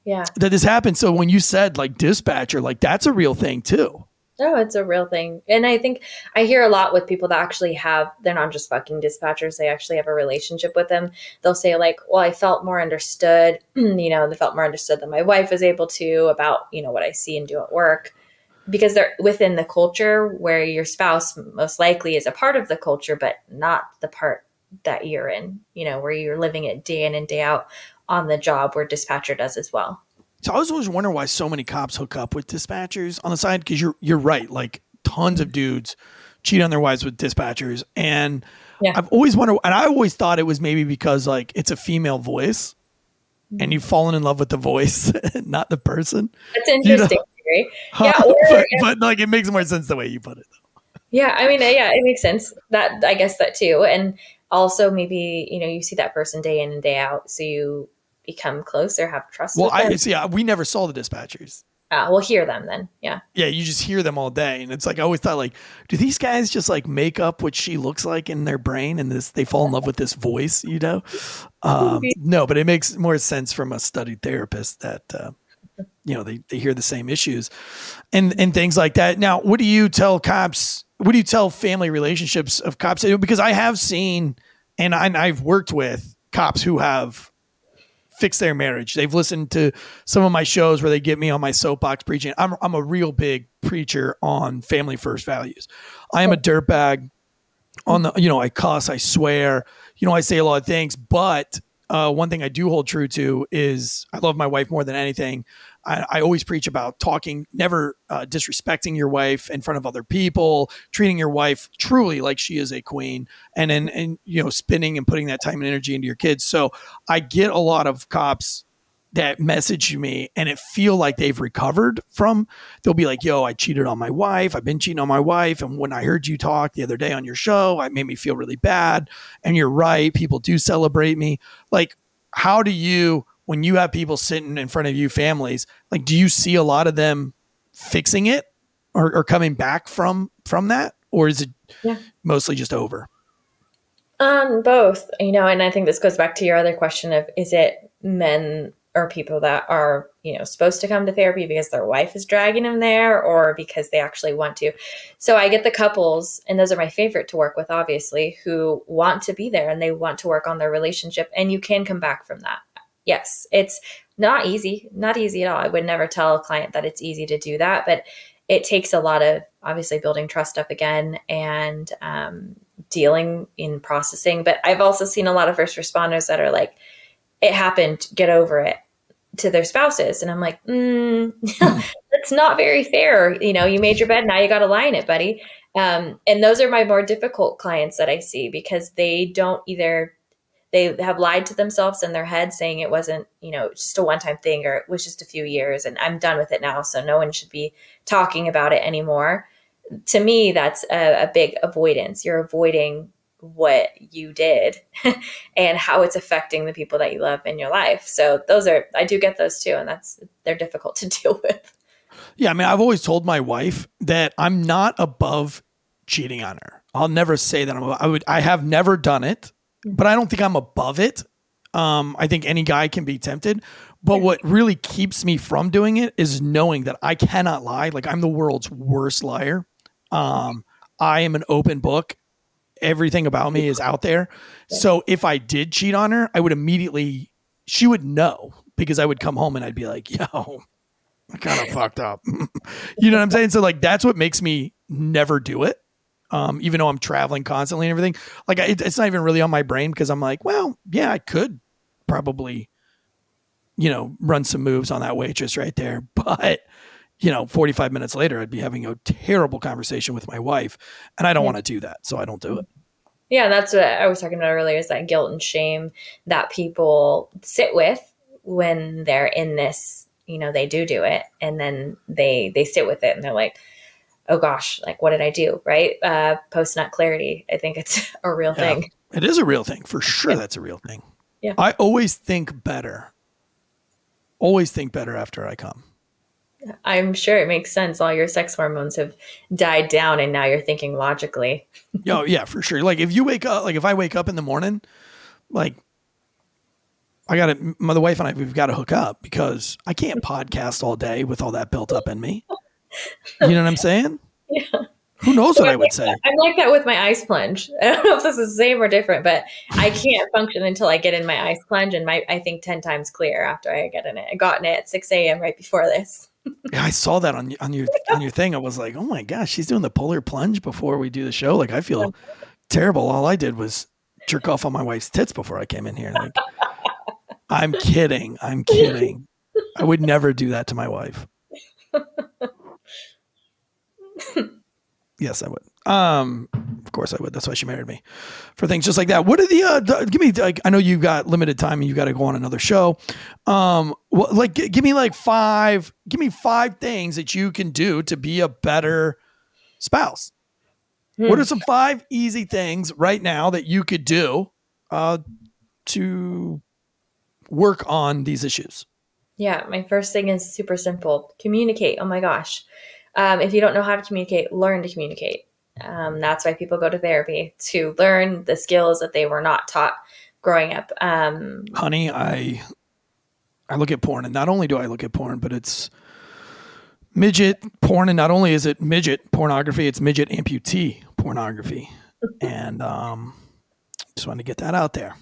Yeah. That this happened. So when you said like dispatcher, like that's a real thing too. No, it's a real thing. And I think I hear a lot with people that actually have, they're not just fucking dispatchers, they actually have a relationship with them. They'll say, like, well, I felt more understood. you know, they felt more understood than my wife was able to about, you know, what I see and do at work. Because they're within the culture where your spouse most likely is a part of the culture, but not the part that you're in, you know, where you're living it day in and day out on the job where dispatcher does as well. So I was always wondering why so many cops hook up with dispatchers on the side because you're you're right. Like tons of dudes cheat on their wives with dispatchers, and Yeah. I've always wondered, and I always thought it was maybe because like it's a female voice, and mm-hmm. you've fallen in love with the voice, not the person. That's interesting. Yeah, or but, but like it makes more sense the way you put it. Yeah, I mean, uh, yeah, it makes sense. That I guess that too, and also maybe you know you see that person day in and day out, so you become closer, have trust. Well, I see. I- We never saw the dispatchers. uh, we'll hear them then. Yeah, Yeah, you just hear them all day, and it's like I always thought, like, do these guys just like make up what she looks like in their brain, and this they fall in love with this voice, you know? Um, no, but it makes more sense from a studied therapist that uh, you know they they hear the same issues, and and things like that. Now, what do you tell cops? What do you tell family relationships of cops? Because I have seen, and I, and I've worked with cops who have fix their marriage. They've listened to some of my shows where they get me on my soapbox preaching. I'm I'm a real big preacher on family first values. I am a dirtbag on the you know I cuss, I swear, you know I say a lot of things, but uh, one thing I do hold true to is I love my wife more than anything. I, I always preach about talking, never uh, disrespecting your wife in front of other people, treating your wife truly like she is a queen, and and and you know spending and putting that time and energy into your kids. So I get a lot of cops that message me and it feel like they've recovered from they'll be like yo i cheated on my wife i've been cheating on my wife and when i heard you talk the other day on your show it made me feel really bad and you're right people do celebrate me like how do you when you have people sitting in front of you families like do you see a lot of them fixing it or, or coming back from from that or is it Yeah. mostly just over um, both. You know, and I think this goes back to your other question of is it men or people that are you know supposed to come to therapy because their wife is dragging them there or because they actually want to. So i get the couples and those are my favorite to work with obviously who want to be there and they want to work on their relationship and you can come back from that. Yes it's not easy not easy at all. I would never tell a client that it's easy to do that but it takes a lot of obviously building trust up again and um, dealing in processing. But i've also seen a lot of first responders that are like it happened. Get over it to their spouses. And i'm like mm, that's not very fair. You know you made your bed now you got to lie in it buddy. Um, and those are my more difficult clients that i see because they don't either they have lied to themselves in their head saying it wasn't you know just a one-time thing or it was just a few years and i'm done with it now so no one should be talking about it anymore. To me that's a, a big avoidance. You're avoiding what you did and how it's affecting the people that you love in your life so those are i do get those too and that's they're difficult to deal with Yeah, I mean, I've always told my wife that I'm not above cheating on her. I'll never say that I'm. Above, I would. I have never done it, but I don't think I'm above it. Um, I think any guy can be tempted, but what really keeps me from doing it is knowing that I cannot lie. Like I'm the world's worst liar. Um, I am an open book. Everything about me is out there. So if I did cheat on her, I would immediately. She would know because I would come home and I'd be like, "Yo, I kind of fucked up. you know what I'm saying? So like that's what makes me never do it. Um, even though I'm traveling constantly and everything, like it, it's not even really on my brain because I'm like, well, yeah, I could probably, you know, run some moves on that waitress right there. But, you know, 45 minutes later, I'd be having a terrible conversation with my wife and I don't want to do that. So I don't do it. Yeah, that's what I was talking about earlier is that guilt and shame that people sit with when they're in this you know, they do do it and then they they sit with it and they're like, oh gosh, like what did I do? Right? Uh, post nut clarity. I think it's a real Yeah. thing. It is a real thing for sure. That's a real thing. Yeah. I always think better. Always think better after I come. I'm sure it makes sense. All your sex hormones have died down and now you're thinking logically. oh yeah, for sure. Like if you wake up, like if I wake up in the morning, like I got to, my wife and I, we've got to hook up because I can't podcast all day with all that built up in me. You know what I'm saying? Yeah. Who knows what I would say? I'm like that with my ice plunge. I don't know if this is the same or different, but I can't function until I get in my ice plunge and my I think ten times clear after I get in it. I got in it at six a.m. right before this. Yeah, I saw that on on your on your thing. I was like, oh my gosh, she's doing the polar plunge before we do the show. Like I feel terrible. All I did was jerk off on my wife's tits before I came in here. Like, I'm kidding. I'm kidding. I would never do that to my wife. Yes, I would. Um, of course I would. That's why she married me for things just like that. What are the, uh, the- give me, like, I know you've got limited time and you've got to go on another show. Um, what, like, g- give me like five, give me five things that you can do to be a better spouse. What are some five easy things right now that you could do, uh, to work on these issues? Yeah, my first thing is super simple. Communicate. Oh my gosh. Um, if you don't know how to communicate, learn to communicate. Um, that's why people go to therapy to learn the skills that they were not taught growing up. Um, honey, I I look at porn, and not only do I look at porn, but it's midget porn, and not only is it midget pornography, it's midget amputee pornography, and um, just wanted to get that out there.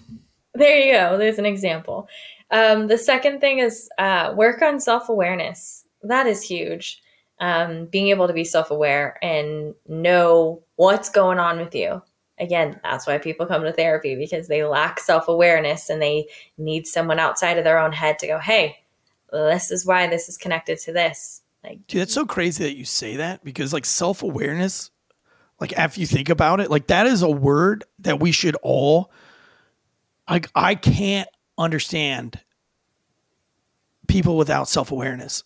there you go. There's an example. Um, the second thing is uh, work on self awareness. That is huge. Um, being able to be self aware and know what's going on with you. Again, that's why people come to therapy because they lack self awareness and they need someone outside of their own head to go, hey, this is why this is connected to this. Like, Dude, that's so crazy that you say that because like self awareness, like after you think about it, like that is a word that we should all. Like I can't understand people without self awareness.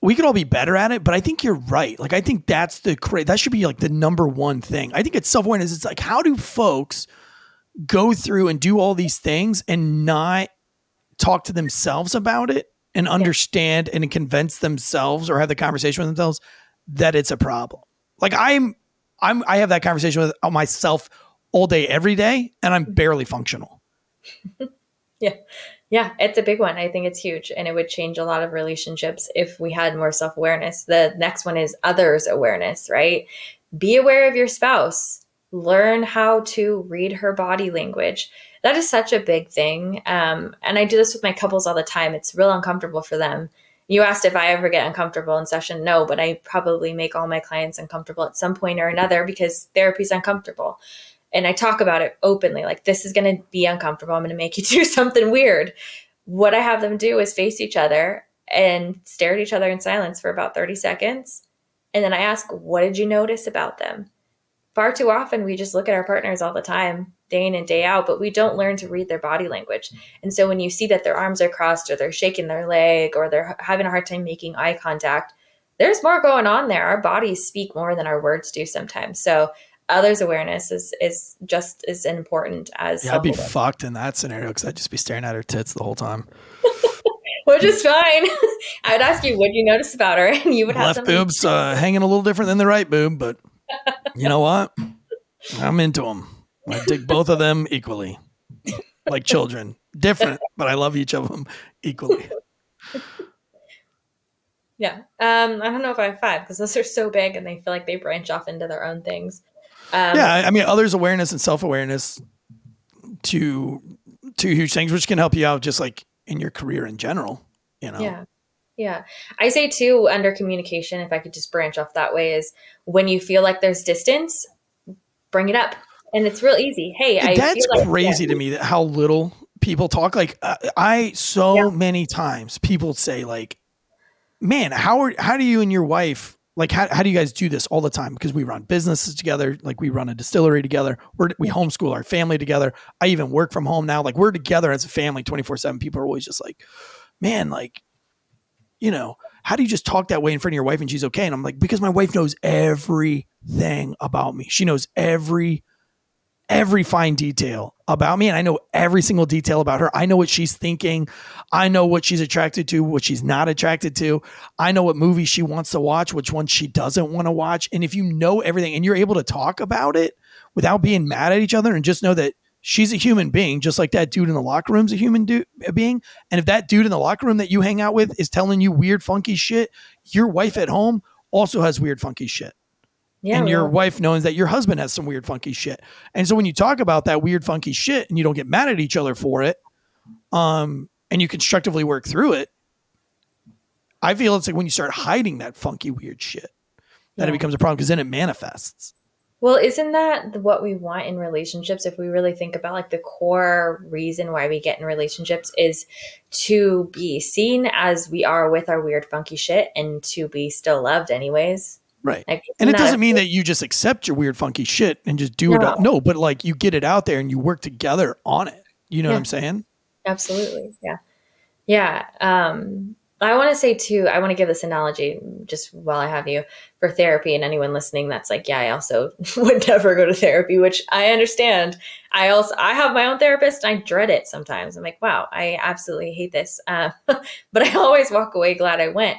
We could all be better at it, but I think you're right. Like I think that's the cra- that should be like the number one thing. I think it's self awareness. It's like how do folks go through and do all these things and not talk to themselves about it and understand and convince themselves or have the conversation with themselves that it's a problem. Like I'm I'm I have that conversation with myself all day every day and I'm mm-hmm. barely functional. Yeah. Yeah, it's a big one. I think it's huge and it would change a lot of relationships if we had more self awareness. The next one is others awareness, right? Be aware of your spouse, learn how to read her body language. That is such a big thing. Um, and I do this with my couples all the time. It's real uncomfortable for them. You asked if I ever get uncomfortable in session. No, but I probably make all my clients uncomfortable at some point or another because therapy is uncomfortable and I talk about it openly like this is going to be uncomfortable. I'm going to make you do something weird. What I have them do is face each other and stare at each other in silence for about 30 seconds. And then I ask, What did you notice about them? Far too often, we just look at our partners all the time, day in and day out, but we don't learn to read their body language. And so when you see that their arms are crossed or they're shaking their leg or they're having a hard time making eye contact, there's more going on there. Our bodies speak more than our words do sometimes. So others awareness is is just as important as Yeah, I'd be fucked in that scenario because I'd just be staring at her tits the whole time. which is fine. I would ask you, what you notice about her? And you would have Left something. boob's uh, hanging a little different than the right boob, but you know what? I'm into them. I dig both of them equally, like children. Different, but I love each of them equally. Yeah. Um, I don't know if I have five because those are so big and they feel like they branch off into their own things. Um, yeah, I- mean, others' awareness and self awareness, two two huge things, which can help you out just like in your career in general. You know, Yeah. Yeah. I say too, under communication, if I could just branch off that way, is when you feel like there's distance, bring it up. And it's real easy. Hey, I that's feel like crazy to me that how little people talk. Like uh, I so Yeah. many times people say like, "Man, how are how do you and your wife like how how do you guys do this all the time?" Because we run businesses together, like we run a distillery together. We're we homeschool our family together. I even work from home now. Like we're together as a family, twenty four seven. People are always just like, "Man, like." you know, how do you just talk that way in front of your wife and she's okay? And I'm like, because my wife knows everything about me. She knows every every fine detail about me and I know every single detail about her. I know what she's thinking. I know what she's attracted to, what she's not attracted to. I know what movies she wants to watch, which ones she doesn't want to watch. And if you know everything and you're able to talk about it without being mad at each other and just know that she's a human being, just like that dude in the locker room's a human du- being. And if that dude in the locker room that you hang out with is telling you weird, funky shit, your wife at home also has weird, funky shit Yeah. and your wife knows that your husband has some weird funky shit. And so when you talk about that weird funky shit and you don't get mad at each other for it, um, and you constructively work through it, I feel it's like when you start hiding that funky weird shit, that it becomes a problem because then it manifests. Well, isn't that what we want in relationships? If we really think about like the core reason why we get in relationships is to be seen as we are with our weird, funky shit and to be still loved, anyways. Right. Like, And it doesn't mean that you just accept your weird funky shit and just do it. No. No, but like you get it out there and you work together on it. You know what I'm saying? Absolutely. Yeah. Yeah. Um, I want to say too, I want to give this analogy just while I have you for therapy and anyone listening that's like, yeah, I also would never go to therapy, which I understand. I also, I have my own therapist. and I dread it sometimes. I'm like, wow, I absolutely hate this. Uh, but I always walk away glad I went.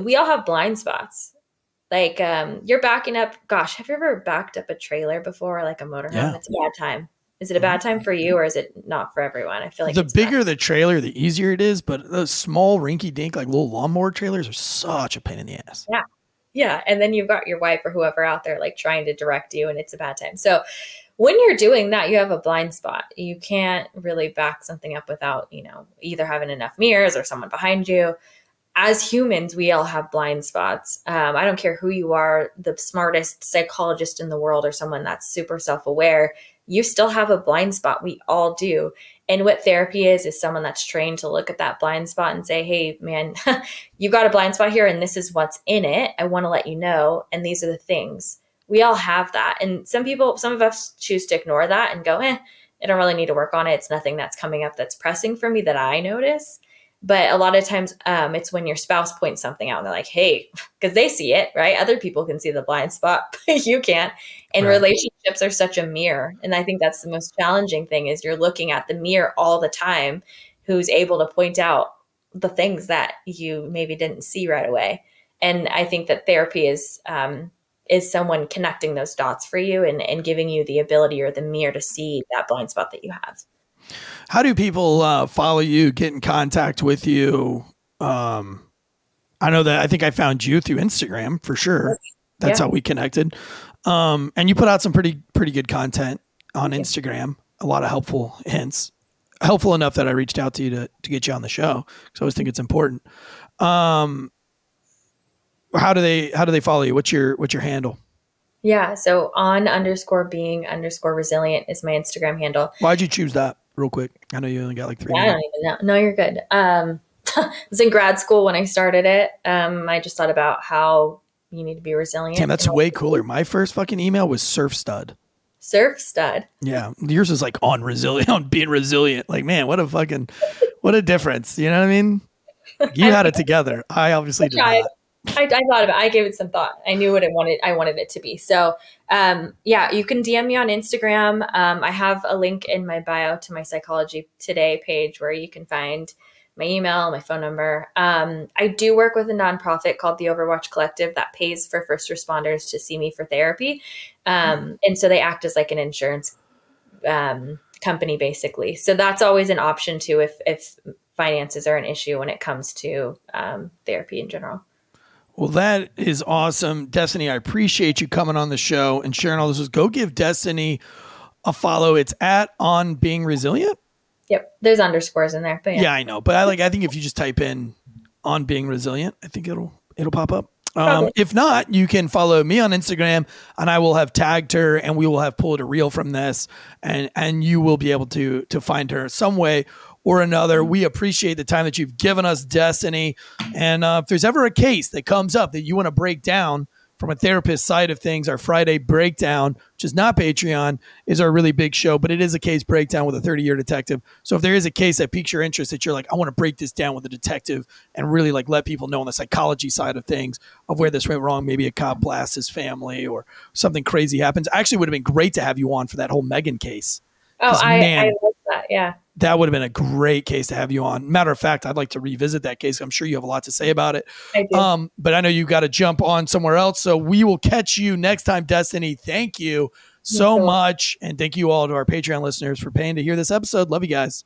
We all have blind spots. Like, um, you're backing up. Gosh, have you ever backed up a trailer before, like a motorhome? Yeah. It's a bad time. Is it a bad time for you, or is it not for everyone? I feel like the not. bigger the trailer, the easier it is. But those small rinky dink, like little lawnmower trailers, are such a pain in the ass. Yeah. Yeah. And then you've got your wife or whoever out there like trying to direct you and it's a bad time. So when you're doing that, you have a blind spot. You can't really back something up without, you know, either having enough mirrors or someone behind you. As humans, we all have blind spots. Um, I don't care who you are, the smartest psychologist in the world or someone that's super self aware, you still have a blind spot. We all do. And what therapy is, is someone that's trained to look at that blind spot and say, hey, man, you got a blind spot here and this is what's in it. I want to let you know. And these are the things. We all have that. And some people, some of us choose to ignore that and go, eh, I don't really need to work on it. It's nothing that's coming up that's pressing for me that I notice. But a lot of times um, it's when your spouse points something out and they're like, hey, because they see it, right? Other people can see the blind spot, but you can't. And Right. relationships are such a mirror. And I think that's the most challenging thing is you're looking at the mirror all the time who's able to point out the things that you maybe didn't see right away. And I think that therapy is um, is someone connecting those dots for you and, and giving you the ability or the mirror to see that blind spot that you have. How do people uh, follow you, get in contact with you? Um, I know that I think I found you through Instagram for sure. That's Yeah. how we connected. Um, and you put out some pretty pretty good content on Instagram. A lot of helpful hints, helpful enough that I reached out to you to to get you on the show because I always think it's important. Um, how do they how do they follow you? What's your what's your handle? Yeah. So on underscore being underscore resilient is my Instagram handle. Why'd you choose that? Real quick, I know you only got like three. I don't even know. No, you're good. Um, I was in grad school when I started it. Um, I just thought about how you need to be resilient. Damn, that's way cooler. My first fucking email was surf stud. surf stud. Yeah, yours is like on resilient, on being resilient. Like, man, what a fucking, what a difference. You know what I mean? You had it together. I obviously did not. I, I thought about. It. I gave it some thought. I knew what I wanted. I wanted it to be. So, um, yeah, you can DM me on Instagram. Um, I have a link in my bio to my Psychology Today page where you can find my email, my phone number. Um, I do work with a nonprofit called the Overwatch Collective that pays for first responders to see me for therapy, um, and so they act as like an insurance um, company basically. So that's always an option too if if finances are an issue when it comes to um, therapy in general. Well, that is awesome, Destiny. I appreciate you coming on the show and sharing all this. Go give Destiny a follow. It's at on being resilient. Yep, there's underscores in there, but yeah, Yeah, I know, but I like. I think if you just type in on being resilient, I think it'll it'll pop up. Um, if not, you can follow me on Instagram, and I will have tagged her, and we will have pulled a reel from this, and and you will be able to to find her some way or another. We appreciate the time that you've given us, Destiny. And uh, if there's ever a case that comes up that you want to break down, from a therapist side of things, our Friday breakdown, which is not Patreon, is our really big show, but it is a case breakdown with a 30 year detective. So if there is a case that piques your interest that you're like, I want to break this down with a detective and really like let people know on the psychology side of things of where this went wrong, maybe a cop blasts his family or something crazy happens. Actually, would have been great to have you on for that whole Maegan case. Oh, I, man, I love that. Yeah. That would have been a great case to have you on. Matter of fact, I'd like to revisit that case. I'm sure you have a lot to say about it. I do. Um, but I know you've got to jump on somewhere else. So we will catch you next time, Destiny. Thank you so much. And thank you all to our Patreon listeners for paying to hear this episode. Love you guys.